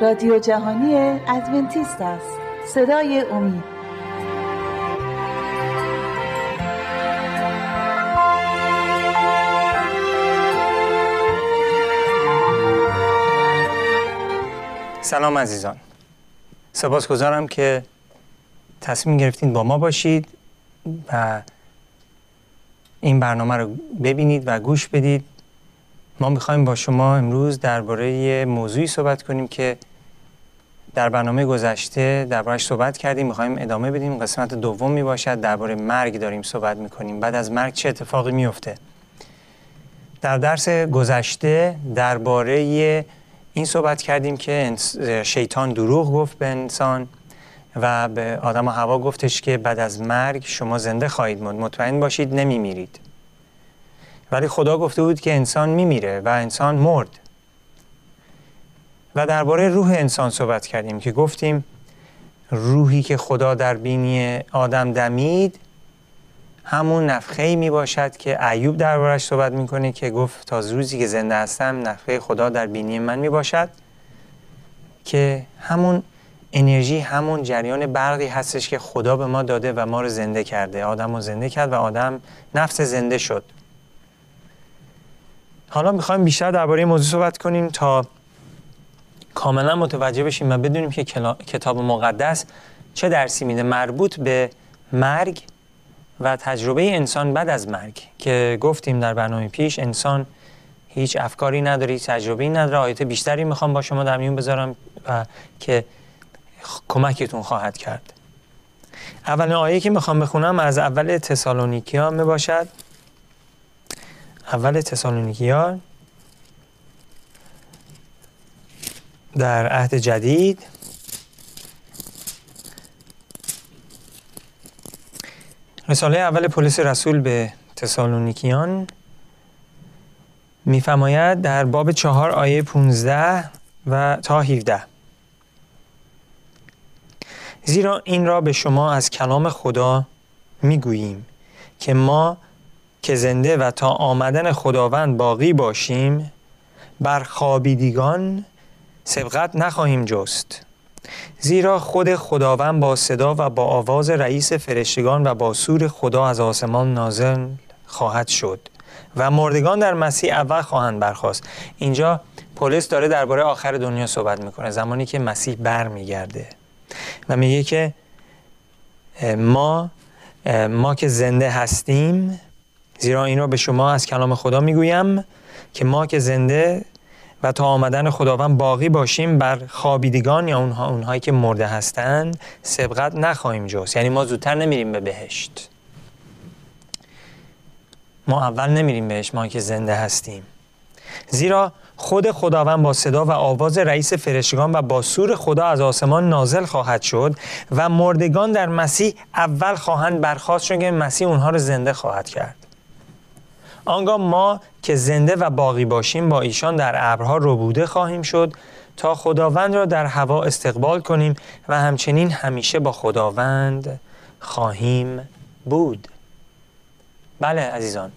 رادیو جهانی ادونتیست است. صدای امید. سلام عزیزان. سپاسگزارم که تصمیم گرفتید با ما باشید و این برنامه رو ببینید و گوش بدید. ما می‌خوایم با شما امروز درباره موضوعی صحبت کنیم که در برنامه گذشته دربارهش صحبت کردیم می‌خوایم ادامه بدیم. قسمت دوم می باشد درباره مرگ داریم صحبت می‌کنیم. بعد از مرگ چه اتفاقی میفته در درس گذشته درباره این صحبت کردیم که شیطان دروغ گفت به انسان و به آدم و هوا گفتش که بعد از مرگ شما زنده خواهید موند مطمئن باشید نمیمیرید. ولی خدا گفته بود که انسان میمیره و انسان مرد. و درباره روح انسان صحبت کردیم که گفتیم روحی که خدا در بینی آدم دمید همون نفخه می باشد که ایوب دربارش صحبت می‌کنه که گفت تا روزی که زنده هستم نفخه خدا در بینی من می باشد که همون انرژی همون جریان برقی هستش که خدا به ما داده و ما رو زنده کرده. آدم رو زنده کرد و آدم نفس زنده شد. حالا می‌خوایم بیشتر درباره این موضوع صحبت کنیم تا کاملا متوجه بشیم و بدونیم که کتاب مقدس چه درسی میده. مربوط به مرگ و تجربه انسان بعد از مرگ. که گفتیم در برنامه پیش انسان هیچ افکاری نداره هیچ تجربه نداره. آیت بیشتری می‌خوام با شما در میون بذارم و که کمکتون خواهد کرد. اولین آیه که می‌خوام بخونم از اول تسالونیکیا باشد اول تسالونیکیا در عهد جدید رساله اول پلیس رسول به تسالونیکیان میفرماید در باب چهار آیه 15 و تا 17 زیرا این را به شما از کلام خدا می‌گوییم که ما که زنده و تا آمدن خداوند باقی باشیم بر خوابیدگان سبقت نخواهیم جست. زیرا خود خداوند با صدا و با آواز رئیس فرشتگان و با سور خدا از آسمان نازل خواهد شد و مردگان در مسیح اول خواهند برخواست اینجا پولس داره درباره آخر دنیا صحبت می‌کنه زمانی که مسیح بر میگرده و میگه که ما ما که زنده هستیم زیرا این را به شما از کلام خدا می‌گویم که ما که زنده و تا آمدن خداوند باقی باشیم بر خوابیدگان یا اونها اونهایی که مرده هستند سبقت نخواهیم جست. یعنی ما زودتر نمیریم به بهشت. ما اول نمیریم بهش ما که زنده هستیم. زیرا خود خداوند با صدا و آواز رئیس فرشتگان و با سور خدا از آسمان نازل خواهد شد و مردگان در مسیح اول خواهند برخواست چون که مسیح اونها رو زنده خواهد کرد. آنگاه ما که زنده و باقی باشیم با ایشان در ابرها ربوده خواهیم شد تا خداوند را در هوا استقبال کنیم و همچنین همیشه با خداوند خواهیم بود. بله عزیزان.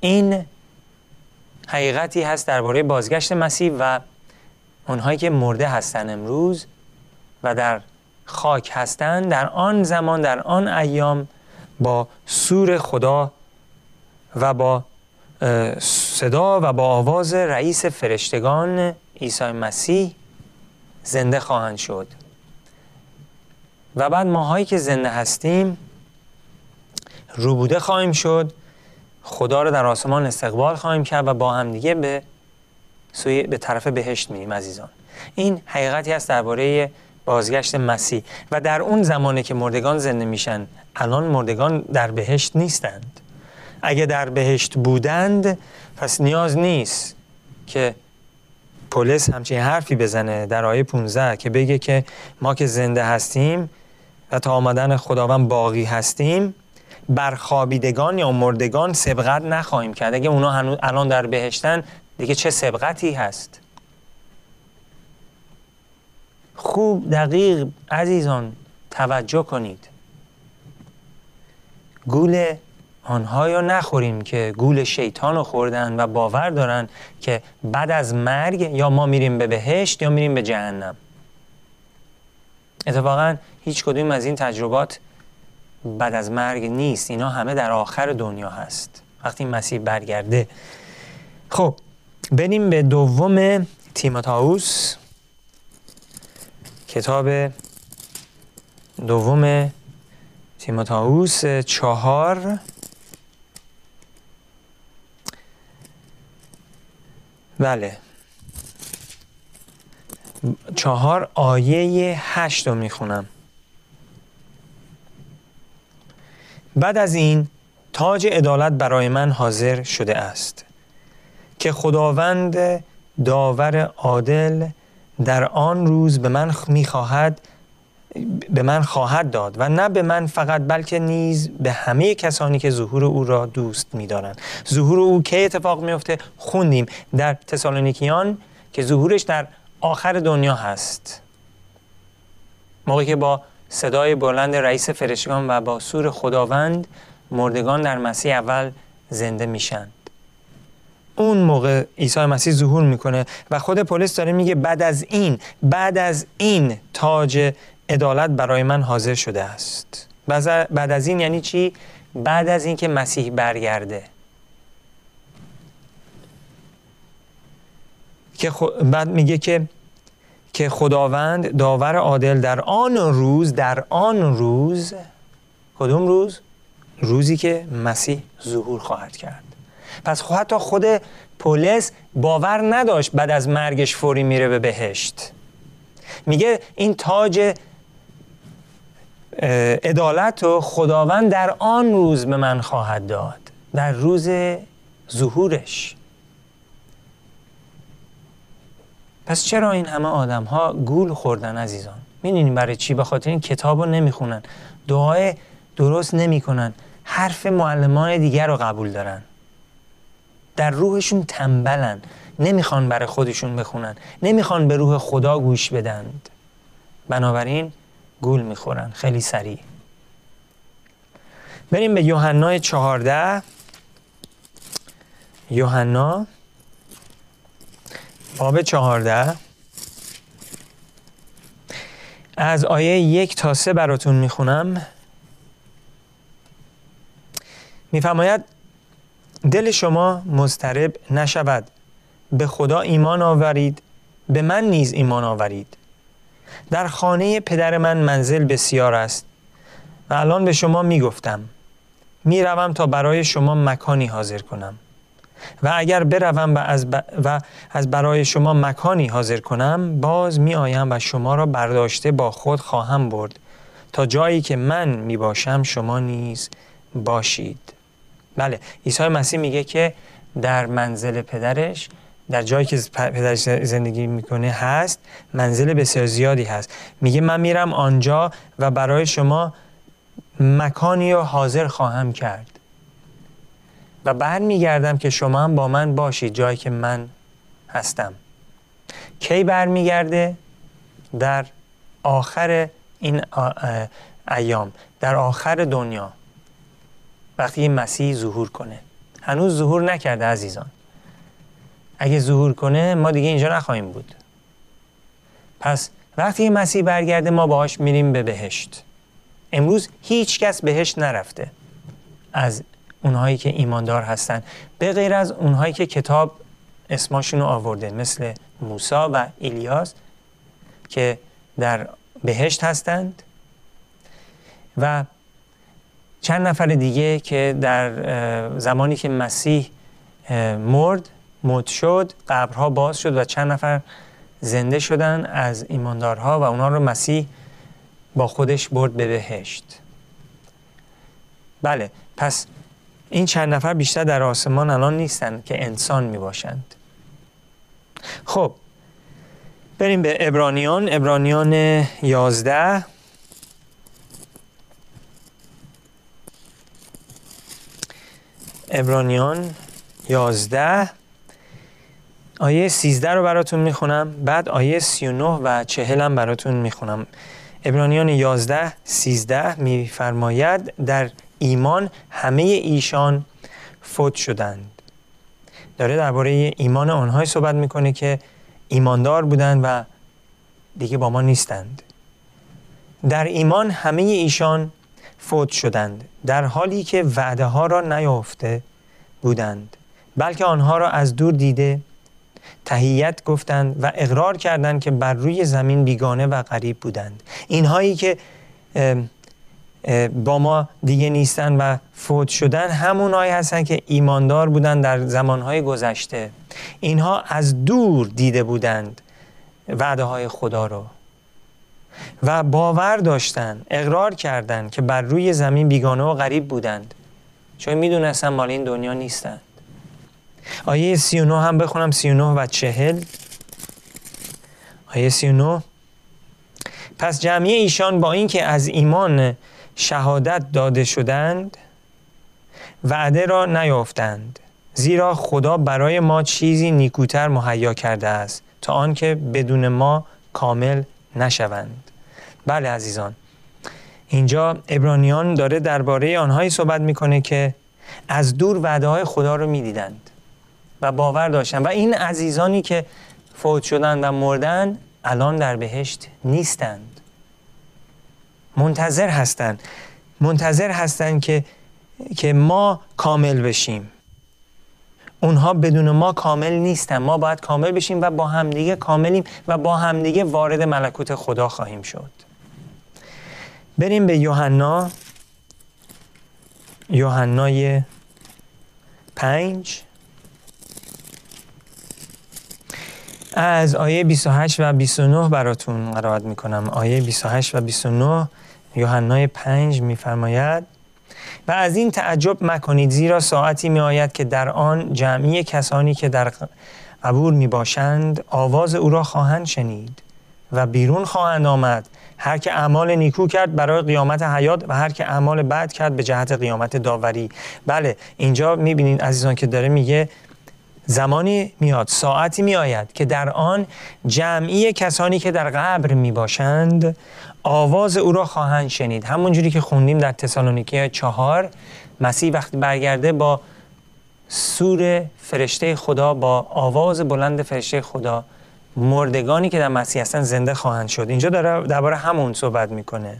این حقیقتی هست درباره بازگشت مسیح و اونهایی که مرده هستند امروز و در خاک هستند در آن زمان در آن ایام با سور خدا و با صدا و با آواز رئیس فرشتگان عیسی مسیح زنده خواهند شد. و بعد ماهایی که زنده هستیم روبوده خواهیم شد خدا رو در آسمان استقبال خواهیم کرد و با هم دیگه به سوی به طرف بهشت میریم عزیزان. این حقیقتی است درباره بازگشت مسیح. و در اون زمانی که مردگان زنده میشن الان مردگان در بهشت نیستند اگه در بهشت بودند پس نیاز نیست که پولس همچین حرفی بزنه در آیه 15 که بگه که ما که زنده هستیم و تا آمدن خداوند باقی هستیم بر خوابیدگان یا مردگان سبقت نخواهیم کرد. اگه اونا هنوز الان در بهشتن دیگه چه سبقتی هست؟ خوب دقیق عزیزان توجه کنید. گول آنها یا نخوریم که گول شیطان رو خوردن و باور دارن که بعد از مرگ یا ما میریم به بهشت یا میریم به جهنم. اتفاقا هیچ کدوم از این تجربات بعد از مرگ نیست. اینا همه در آخر دنیا هست. وقتی مسیح برگرده. خب بریم به دوم تیموتائوس. کتاب دوم تیموتائوس چهار. بله. چهار آیه هشت رو می‌خونم. بعد از این تاج عدالت برای من حاضر شده است که خداوند داور عادل در آن روز به من می‌خواهد به من خواهد داد و نه به من فقط بلکه نیز به همه کسانی که ظهور او را دوست می‌دارند. ظهور او که اتفاق میفته خوندیم. در تسالونیکیان که ظهورش در آخر دنیا هست. موقعی که با صدای بلند رئیس فرشتگان و با سور خداوند مردگان در مسیح اول زنده میشن. اون موقع عیسی مسیح ظهور می‌کنه و خود پلیس داره میگه بعد از این بعد از این تاج عدالت برای من حاضر شده است. بعد از این یعنی چی؟ بعد از اینکه مسیح برگرده. که بعد میگه که که خداوند داور عادل در آن روز در آن روز کدوم روز؟ روزی که مسیح ظهور خواهد کرد. پس حتی خود پولس باور نداشت بعد از مرگش فوری میره به بهشت. میگه این تاج عدالت و خداوند در آن روز به من خواهد داد در روز ظهورش. پس چرا این همه آدم ها گول خوردن عزیزان؟ می‌دونین برای چی؟ به خاطر این کتاب رو نمی‌خونن دعای درست نمی‌کنن حرف معلمان دیگر رو قبول دارن. در روحشون تنبلن نمی‌خوان برای خودشون بخونن نمی‌خوان به روح خدا گوش بدند. بنابراین گول می‌خورن. خیلی سریع. بریم به یوحنا چهارده. یوحنا باب چهارده. از آیه یک تا سه براتون می‌خونم. میفرماید دل شما مضطرب نشود. به خدا ایمان آورید. به من نیز ایمان آورید. در خانه پدر من منزل بسیار است و الان به شما می‌گفتم. می‌روم تا برای شما مکانی حاضر کنم. و اگر بروم و از, و از برای شما مکانی حاضر کنم باز می آیم و شما را برداشته با خود خواهم برد. تا جایی که من می باشم شما نیز باشید. بله عیسی مسیح میگه که در منزل پدرش در جایی که پدرش زندگی می‌کنه هست منزل بسیار زیادی هست. میگه من میرم آنجا و برای شما مکانی رو حاضر خواهم کرد. و برمیگردم که شما هم با من باشید جایی که من هستم. کی برمیگرده؟ در آخر این ایام در آخر دنیا. وقتی مسیح ظهور کنه. هنوز ظهور نکرده عزیزان. اگه ظهور کنه ما دیگه اینجا نخواهیم بود. پس وقتی مسیح برگرده ما باهاش میریم به بهشت. امروز هیچ کس بهشت نرفته از اونهایی که ایماندار هستن. به غیر از اونهایی که کتاب اسماشون رو آورده مثل موسا و ایلیاس که در بهشت هستند. و چند نفر دیگه که در زمانی که مسیح مرد موت شد قبرها باز شد و چند نفر زنده شدن از ایماندارها و اونا رو مسیح با خودش برد به بهشت. بله پس این چند نفر بیشتر در آسمان الان نیستن که انسان می باشند خب بریم به ابرانیان ابرانیان یازده. ابرانیان یازده. آیه 13 رو براتون می‌خونم بعد آیه 39 و 40 هم براتون می‌خونم. ابرانیان 11 13 میفرماید در ایمان همه ایشان فوت شدند. داره درباره ایمان آنهایی صحبت می‌کنه که ایماندار بودند و دیگه با ما نیستند. در ایمان همه ایشان فوت شدند در حالی که وعده ها را نیافته بودند بلکه آنها را از دور دیده تهیت گفتند و اقرار کردند که بر روی زمین بیگانه و غریب بودند. اینهایی که با ما دیگه نیستن و فوت شدن همونهایی هستن که ایماندار بودند در زمانهای گذشته. اینها از دور دیده بودند وعده های خدا رو و باور داشتن اقرار کردند که بر روی زمین بیگانه و غریب بودند. چون می‌دونستن مال این دنیا نیستند آیه 39 هم بخونم. 39 و 40 آیه 39 پس جمعی ایشان با اینکه از ایمان شهادت داده شدند وعده را نیافتند. زیرا خدا برای ما چیزی نیکوتر مهیا کرده است تا آنکه بدون ما کامل نشوند. بله عزیزان. اینجا ابرانیان داره درباره آنهایی صحبت می‌کنه که از دور وعده های خدا رو می‌دیدند. و باور داشتن. و این عزیزانی که فوت شدن و مردن الان در بهشت نیستند. منتظر هستند. منتظر هستند که که ما کامل بشیم. اونها بدون ما کامل نیستن. ما باید کامل بشیم و با همدیگه کاملیم و با همدیگه وارد ملکوت خدا خواهیم شد. بریم به یوحنا. یوحنای پنج. از آیه 28 و 29 براتون قرائت می‌کنم. آیه 28 و 29 یوحنای 5 میفرماید و از این تعجب مکنید زیرا ساعتی می آید که در آن جمعی کسانی که در قبور می باشند آواز او را خواهند شنید و بیرون خواهند آمد. هر که اعمال نیکو کرد برای قیامت حیات و هر که اعمال بد کرد به جهت قیامت داوری. بله اینجا می‌بینید عزیزان که داره میگه زمانی میاد ساعتی میآید که در آن جمعی کسانی که در قبر می باشند آواز او را خواهند شنید. همونجوری که خوندیم در تسالونیکی چهار مسیح وقتی برگرده با سور فرشته خدا با آواز بلند فرشته خدا مردگانی که در مسیح هستن زنده خواهند شد. اینجا داره درباره همون صحبت می‌کنه.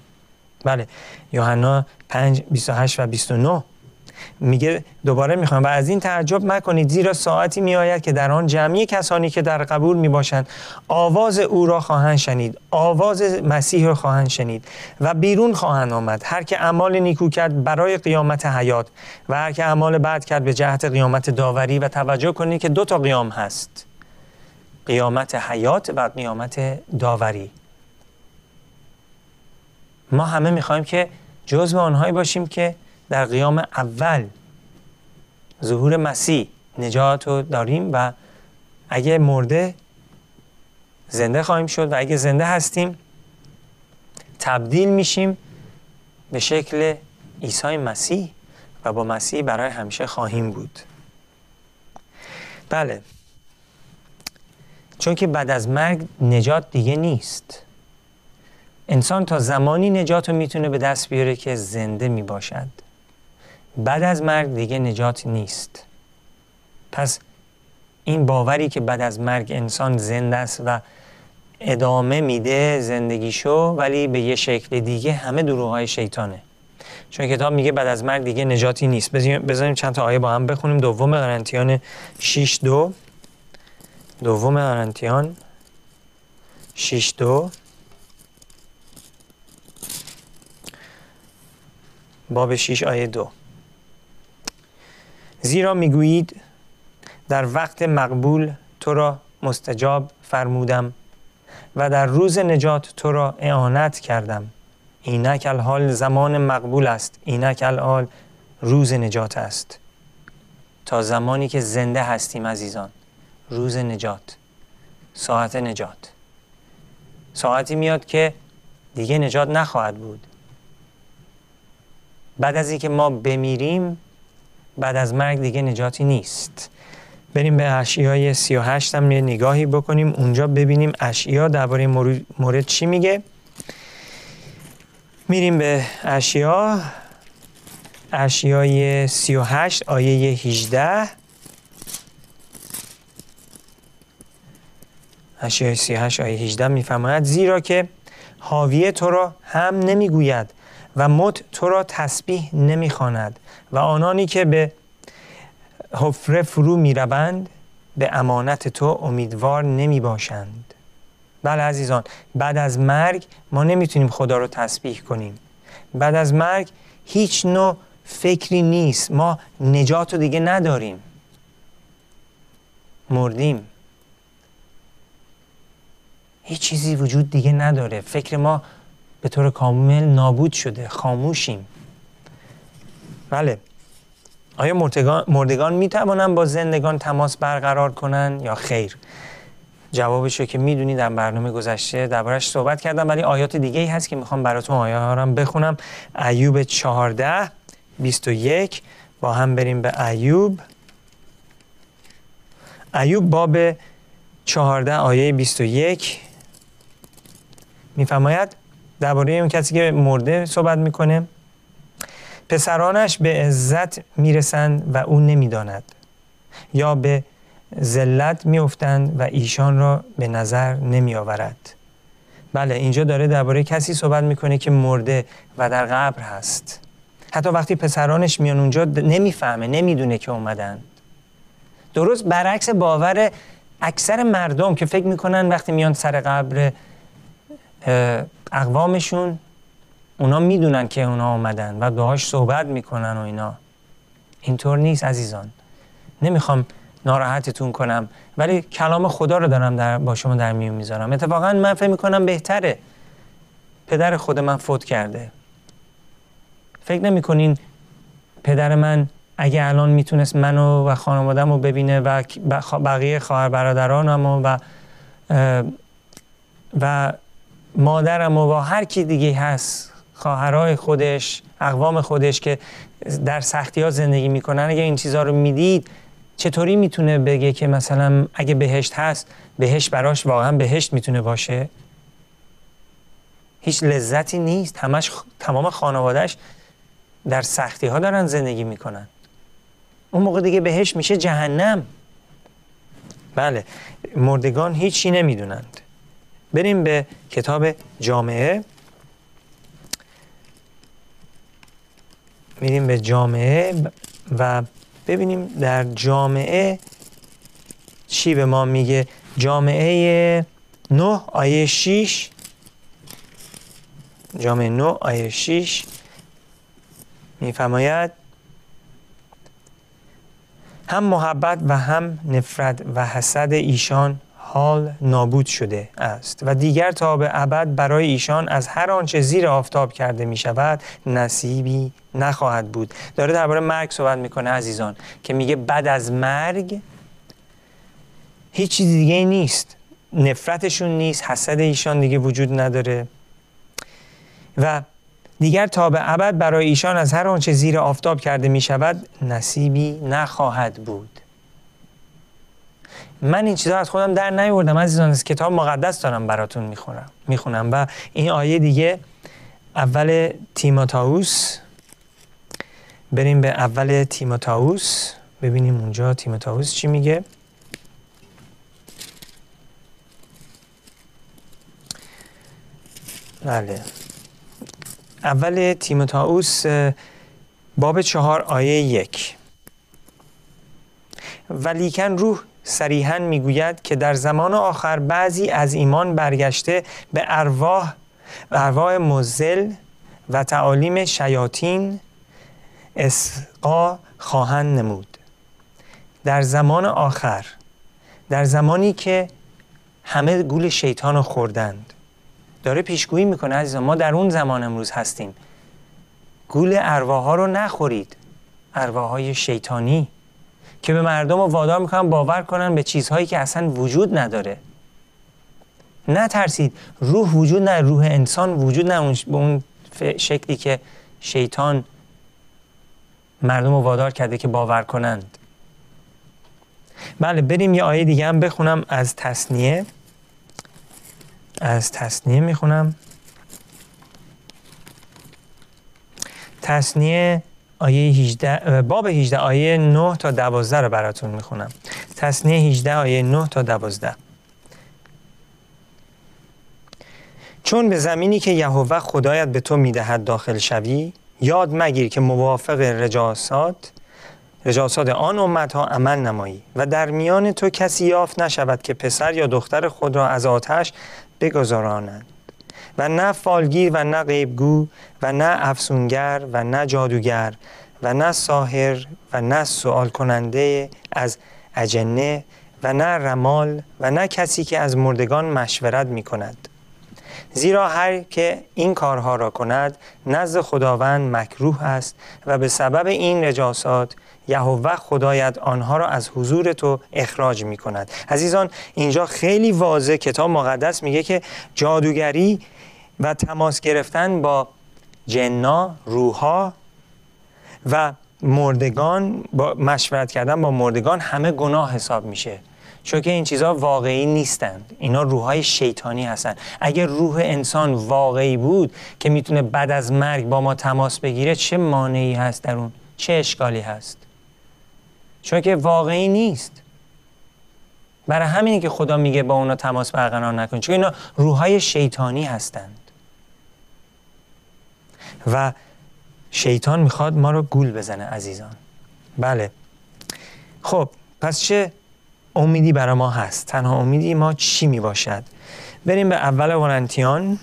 بله یوحنا 5 28 و 29 میگه دوباره می‌خوام و از این تعجب مکنید زیرا ساعتی میآید که در آن جمعی کسانی که در قبول می‌باشند آواز او را خواهند شنید آواز مسیح را خواهند شنید و بیرون خواهند آمد. هر که اعمال نیکو کرد برای قیامت حیات و هر که اعمال بد کرد به جهت قیامت داوری و توجه کنید که دو تا قیام هست. قیامت حیات و قیامت داوری. ما همه می‌خوایم که جزو آنهایی باشیم که در قیام اول ظهور مسیح نجات رو داریم و اگه مرده زنده خواهیم شد و اگه زنده هستیم تبدیل میشیم به شکل عیسی مسیح و با مسیح برای همیشه خواهیم بود. بله. چون که بعد از مرگ نجات دیگه نیست. انسان تا زمانی نجات رو می‌تونه به دست بیاره که زنده می‌باشد. بعد از مرگ دیگه نجات نیست. پس این باوری که بعد از مرگ انسان زنده است و ادامه میده زندگیشو ولی به یه شکل دیگه همه دروغ های شیطانه. چون کتاب میگه بعد از مرگ دیگه نجاتی نیست. بذاریم چند تا آیه با هم بخونیم. دوم قرنتیان 6 دو. دوم قرنتیان 6 دو. باب 6 آیه دو. زیرا می‌گویید در وقت مقبول تو را مستجاب فرمودم و در روز نجات تو را اعانت کردم. اینک الحال زمان مقبول است اینک الحال روز نجات است. تا زمانی که زنده هستیم عزیزان روز نجات ساعت نجات. ساعتی میاد که دیگه نجات نخواهد بود. بعد از اینکه ما بمیریم بعد از مرگ دیگه نجاتی نیست. بریم به اشیای 38 هم یه نگاهی بکنیم. اونجا ببینیم اشیا درباره مورد چی میگه. میریم به اشیا. اشیای 38 آیه 18 اشیای 38 آیه 18 میفرماید زیرا که حاویه تو را هم نمی‌گوید و مت تو را تسبیح نمی‌خواند. و آنانی که به حفره فرو می‌روند به امانت تو امیدوار نمی باشند بله عزیزان بعد از مرگ ما نمی‌تونیم خدا رو تسبیح کنیم. بعد از مرگ هیچ نوع فکری نیست. ما نجات رو دیگه نداریم. مردیم. هیچ چیزی وجود دیگه نداره. فکر ما به طور کامل نابود شده. خاموشیم. بله. آیا مردگان می توانند با زندگان تماس برقرار کنند یا خیر؟ جوابش که می‌دونی در برنامه گذشته دربارش صحبت کردم ولی آیات دیگه ای هست که می‌خوام براتون آیه رو بخونم. ایوب 14 21 با هم بریم به ایوب. ایوب باب 14 آیه 21 میفرماید درباره اون کسی که مرده صحبت می‌کنه. پسرانش به عزت می‌رسند و او نمی‌داند یا به ذلت میافتند و ایشان را به نظر نمی آورد بله اینجا داره درباره کسی صحبت می‌کنه که مرده و در قبر هست. حتی وقتی پسرانش میان اونجا نمی‌فهمه نمی‌دونه که اومدن درست برعکس باور اکثر مردم که فکر می‌کنن وقتی میان سر قبر اقوامشون اونا می‌دونن که اونا آمدن و باهاش صحبت می‌کنن و اینا. اینطور نیست عزیزان. نمی‌خوام ناراحتتون کنم ولی کلام خدا رو دارم در با شما در میون می‌ذارم. اتفاقا من فکر می‌کنم بهتره. پدر خود من فوت کرده. فکر نمی‌کنین پدر من اگه الان می‌تونست منو و خانوادم رو ببینه و بقیه خواهر برادرانم و و مادرم و هر کی دیگه هست خواهرای خودش اقوام خودش که در سختی ها زندگی می‌کنن اگه این چیزها رو می‌دید چطوری می‌تونه بگه که مثلا اگه بهشت هست بهشت براش واقعا بهشت می‌تونه باشه؟ هیچ لذتی نیست. همش تمام خانوادهش در سختی ها دارن زندگی می‌کنن. اون موقع دیگه بهشت میشه جهنم. بله مردگان هیچی نمی‌دونند. بریم به کتاب جامعه. میریم به جامعه و ببینیم در جامعه چی به ما میگه. جامعه 9 آیه 6 جامعه 9 آیه 6 میفرماید هم محبت و هم نفرت و حسد ایشان حال نابود شده است و دیگر تا به ابد برای ایشان از هر آنچه زیر آفتاب کرده می شود نصیبی نخواهد بود. داره درباره مرگ صحبت می‌کنه عزیزان که میگه بعد از مرگ هیچ چیز دیگه نیست. نفرتشون نیست حسد ایشان دیگه وجود نداره. و دیگر تا به ابد برای ایشان از هر آنچه زیر آفتاب کرده می شود نصیبی نخواهد بود. من این چیزها از خودم در نیوردم عزیزان از کتاب مقدس دارم براتون می‌خونم می‌خونم و این آیه دیگه اول تیموتائوس. بریم به اول تیموتائوس. ببینیم اونجا تیموتائوس چی میگه. بله. اول تیموتائوس باب چهار آیه یک. ولیکن روح صریحا می‌گوید که در زمان آخر بعضی از ایمان برگشته به ارواح ارواح مزل و تعالیم شیاطین اسقا خواهند نمود. در زمان آخر در زمانی که همه گول شیطان رو خوردند داره پیشگویی می‌کنه عزیزان ما در اون زمان امروز هستیم. گول ارواح رو نخورید. ارواح های شیطانی. که به مردم رو وادار می‌کنن باور کنن به چیزهایی که اصلا وجود نداره. نترسید روح وجود نه روح انسان وجود نه به اون شکلی که شیطان مردم رو وادار کرده که باور کنند. بله بریم یه آیه دیگه هم بخونم از تصنیه. از تصنیه می‌خونم. تصنیه آیه 18 باب 18 آیه 9 تا 12 رو براتون می‌خونم. تصنیه 18 آیه 9 تا 12 چون به زمینی که یهوه خدایت به تو می‌دهد داخل شوی یاد مگیر که موافق رجاسات رجاسات آن امت ها عمل نمایی و در میان تو کسی یافت نشود که پسر یا دختر خود را از آتش بگذارانند. و نه فالگیر و نه غیبگو و نه افسونگر و نه جادوگر و نه ساهر و نه سوال کننده از اجنه و نه رمال و نه کسی که از مردگان مشورت می کند زیرا هر که این کارها را کند نزد خداوند مکروه است و به سبب این رجاسات یهوه خدایت آنها را از حضور تو اخراج می کند. عزیزان اینجا خیلی واضح کتاب مقدس میگه که جادوگری و تماس گرفتن با جنا روحا و مردگان با مشورت کردن با مردگان همه گناه حساب میشه. چون که این چیزها واقعی نیستند. اینا روحهای شیطانی هستند. اگر روح انسان واقعی بود که می‌تونه بعد از مرگ با ما تماس بگیره چه مانعی هست در اون؟ چه اشکالی هست؟ چون که واقعی نیست. برای همینی که خدا میگه با اونا تماس برقرار نکن چون اینا روحهای شیطانی هستند. و شیطان می‌خواد ما رو گول بزنه عزیزان. بله. خب پس چه امیدی برای ما هست؟ تنها امیدی ما چی می باشد بریم به اول قرنتیان.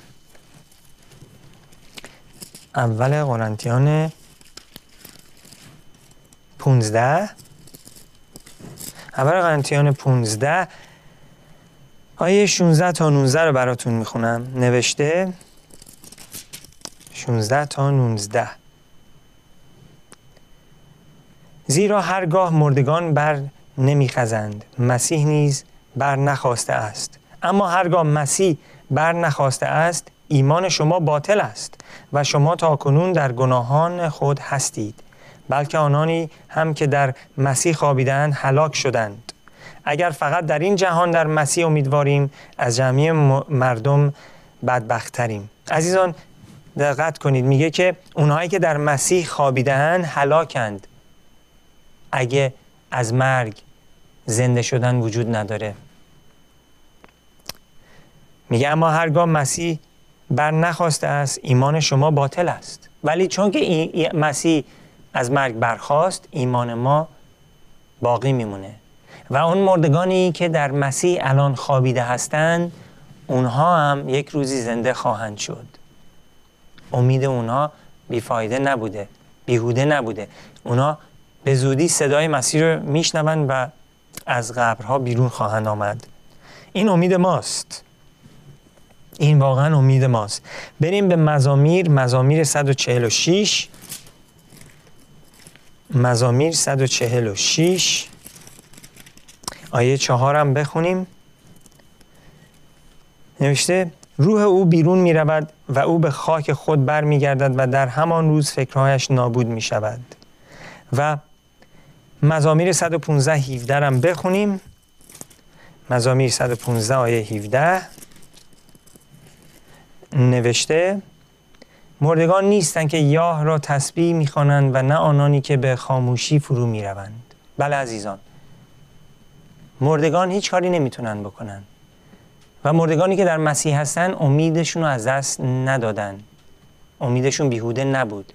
اول قرنتیان 15 اول قرنتیان 15 آیه 16 تا 19 رو براتون می‌خونم. نوشته؟ 16 تا 19 زیرا هرگاه مردگان بر نمیخزند مسیح نیز بر نخواسته است. اما هرگاه مسیح بر نخواسته است ایمان شما باطل است و شما تا کنون در گناهان خود هستید. بلکه آنانی هم که در مسیح خوابیدند هلاک شدند. اگر فقط در این جهان در مسیح امیدواریم از جمعی مردم بدبختریم. عزیزان دقت کنید میگه که اونهایی که در مسیح خوابیدهند هلاکند. اگه از مرگ زنده شدن وجود نداره. میگه اما هرگاه مسیح بر نخواسته است ایمان شما باطل است. ولی چون که مسیح از مرگ برخواست ایمان ما باقی میمونه. و اون مردگانی که در مسیح الان خوابیده هستند اونها هم یک روزی زنده خواهند شد. امید اونها بیفایده نبوده بیهوده نبوده. اونا به زودی صدای مسیح رو میشنوند و از قبرها بیرون خواهند آمد. این امید ماست. این واقعا امید ماست. بریم به مزامیر مزامیر 146 مزامیر 146 آیه چهارم بخونیم. نوشته روح او بیرون می رود و او به خاک خود بر می گردد و در همان روز فکرهایش نابود می شود و مزامیر 115 17 هم بخونیم. مزامیر 115 آیه 17 نوشته مردگان نیستند که یاه را تسبیح می‌خوانند و نه آنانی که به خاموشی فرو می‌روند. بله عزیزان. مردگان هیچ کاری نمی‌تونن بکنن. و مردگانی که در مسیح هستن امیدشون رو از دست ندادن. امیدشون بیهوده نبود.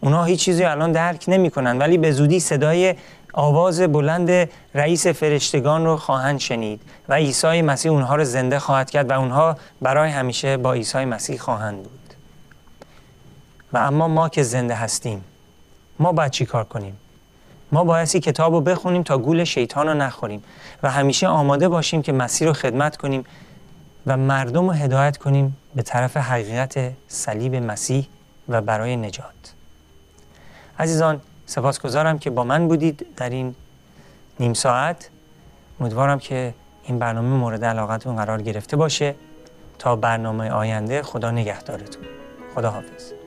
اونا هیچ چیزی الان درک نمی‌کنن ولی به زودی صدای آواز بلند رئیس فرشتگان رو خواهند شنید و عیسی مسیح اونها رو زنده خواهد کرد و اونها برای همیشه با عیسی مسیح خواهند بود. و اما ما که زنده هستیم ما باید چی کار کنیم؟ ما بایستی کتاب رو بخونیم تا گول شیطان رو نخوریم و همیشه آماده باشیم که مسیر رو خدمت کنیم و مردم رو هدایت کنیم به طرف حقیقت صلیب مسیح و برای نجات. عزیزان سپاسگزارم که با من بودید در این نیم ساعت. امیدوارم که این برنامه مورد علاقتون قرار گرفته باشه. تا برنامه آینده خدا نگهدارتون. خدا حافظ